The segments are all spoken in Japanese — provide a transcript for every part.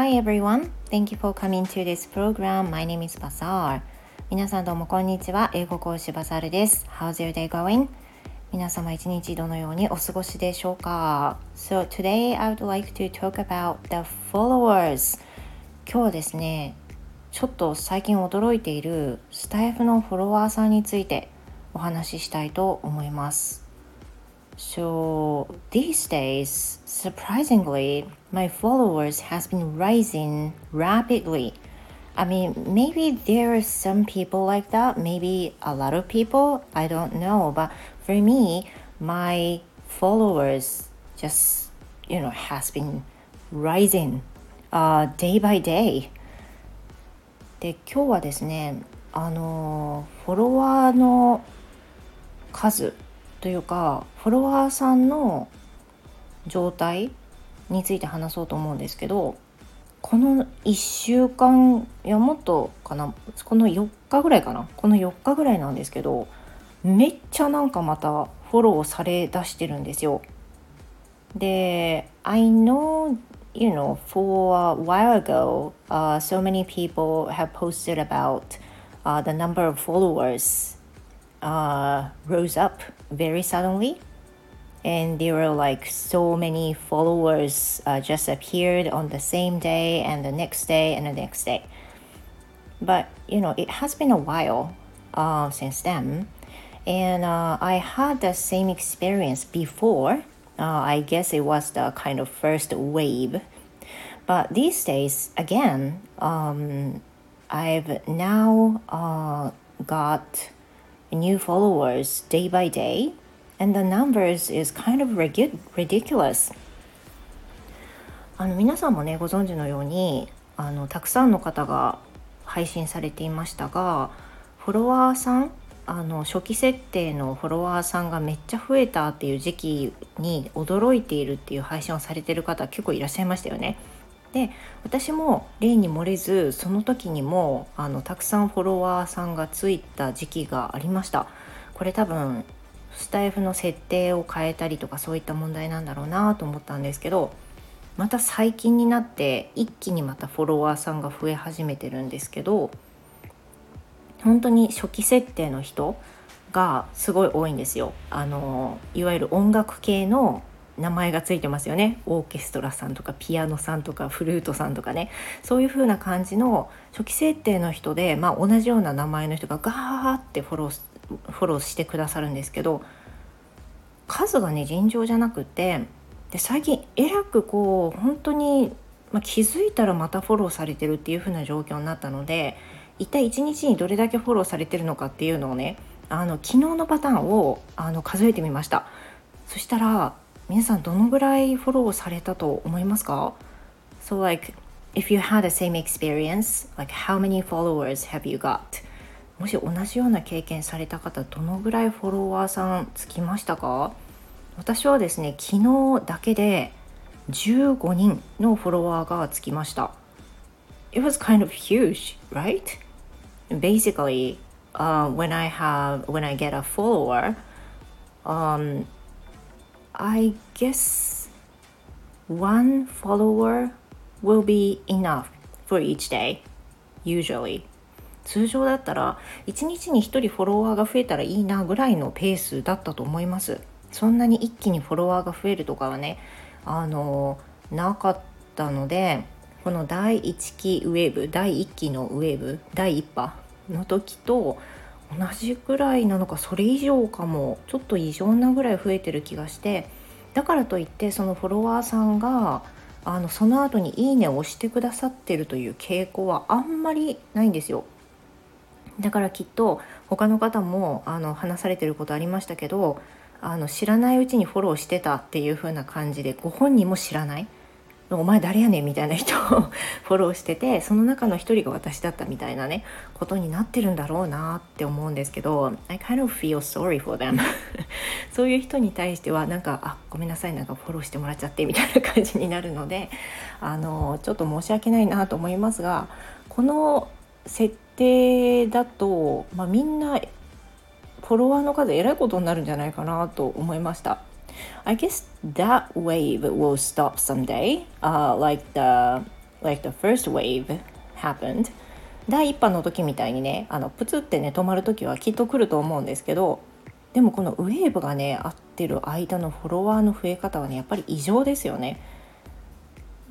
Hi everyone, thank you for coming to this program. My name is Bazaar. 皆さんどうもこんにちは。英語講師バザールです。How's your day going? 皆様一日どのようにお過ごしでしょうか So today I would like to talk about the followers. 今日はですね、ちょっと最近驚いているスタイフのフォロワーさんについてお話ししたいと思います。So these days, surprisingly, my followers has been rising rapidly. I mean, maybe there are some people like that, maybe a lot of people, I don't know. But for me, my followers just, you know, has been rising uh, day by day. で、今日はですね、あの、フォロワーの数 というかフォロワーさんの状態について話そうと思うんですけどこの1週間いやもっとかなこの4日ぐらいかなこの4日ぐらいなんですけどめっちゃなんかまたフォローされだしてるんですよ。で I know you know for a while ago、uh, so many people have posted about、uh, the number of followers uh, rose up very suddenly. And there were like so many followers uh, just appeared on the same day and the next day and the next day. But you know it has been a while uh, since then. And uh, i had the same experience before. Uh, i guess it was the kind of first wave. But these days again um, i've now uh, got new followers day by day, and the numbers is kind of ridiculous. あの皆さんもねご存知のようにあのたくさんの方が配信されていましたがフォロワーさんあの初期設定のフォロワーさんがめっちゃ増えたっていう時期に驚いているっていう配信をされてる方結構いらっしゃいましたよね。で私も例に漏れずその時にもあのたくさんフォロワーさんがついた時期がありました。これ多分スタイフの設定を変えたりとかそういった問題なんだろうなと思ったんですけどまた最近になって一気にまたフォロワーさんが増え始めてるんですけど本当に初期設定の人がすごい多いんですよ。あのいわゆる音楽系の名前がついてますよね。オーケストラさんとかピアノさんとかフルートさんとかね。そういう風な感じの初期設定の人で、まあ、同じような名前の人がガーってフォローフォローしてくださるんですけど数がね尋常じゃなくてで最近えらくこう本当に、まあ、気づいたらまたフォローされてるっていう風な状況になったので一体1日にどれだけフォローされてるのかっていうのをねあの昨日のパターンをあの数えてみました。そしたら皆さんどのぐらいフォローされたと思いますか So like if you had the same experience like how many followers have you got もし同じような経験された方どのぐらいフォロワーさんつきましたか私はですね昨日だけで15人のフォロワーがつきました It was kind of huge, right? Basically, uh, when I have when I get a follower, um, I guess one follower will be enough for each day, usually. 通常だったら1日に1人フォロワーが増えたらいいなぐらいのペースだったと思います。そんなに一気にフォロワーが増えるとかはね、あのなかったので、この第1期ウェーブ、第1期のウェーブ、第1波の時と同じぐらいなのかそれ以上かも。ちょっと異常なぐらい増えてる気がして。だからといってそのフォロワーさんがあのその後に「いいね」を押してくださってるという傾向はあんまりないんですよ。だからきっと他の方もあの話されてることありましたけどあの知らないうちにフォローしてたっていう風な感じでご本人も知らない。お前誰やねんみたいな人を フォローしててその中の一人が私だったみたいなねことになってるんだろうなって思うんですけど I kind of feel sorry for them そういう人に対してはなんかあごめんなさいなんかフォローしてもらっちゃってみたいな感じになるのであのちょっと申し訳ないなと思いますがこの設定だと、まあ、みんなフォロワーの数えらいことになるんじゃないかなと思いました。I guess that wave will stop someday. Uh, like the like the first wave happened 第1波の時みたいにねあのプツってね止まる時はきっと来ると思うんですけどでもこのウェーブがね合ってる間のフォロワーの増え方はねやっぱり異常ですよね。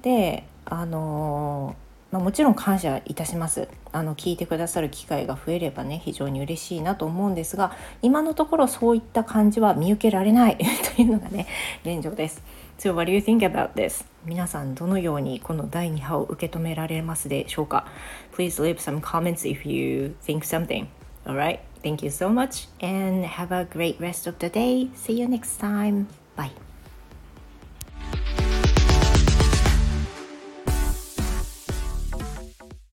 であのーまあ、もちろん感謝いたしますあの聞いてくださる機会が増えればね非常に嬉しいなと思うんですが今のところそういった感じは見受けられないというのがね現状です。So what do you think about this? 皆さんどのようにこの第2波を受け止められますでしょうか Please leave some comments if you think something. Alright, thank you so much and have a great rest of the day. See you next time. Bye.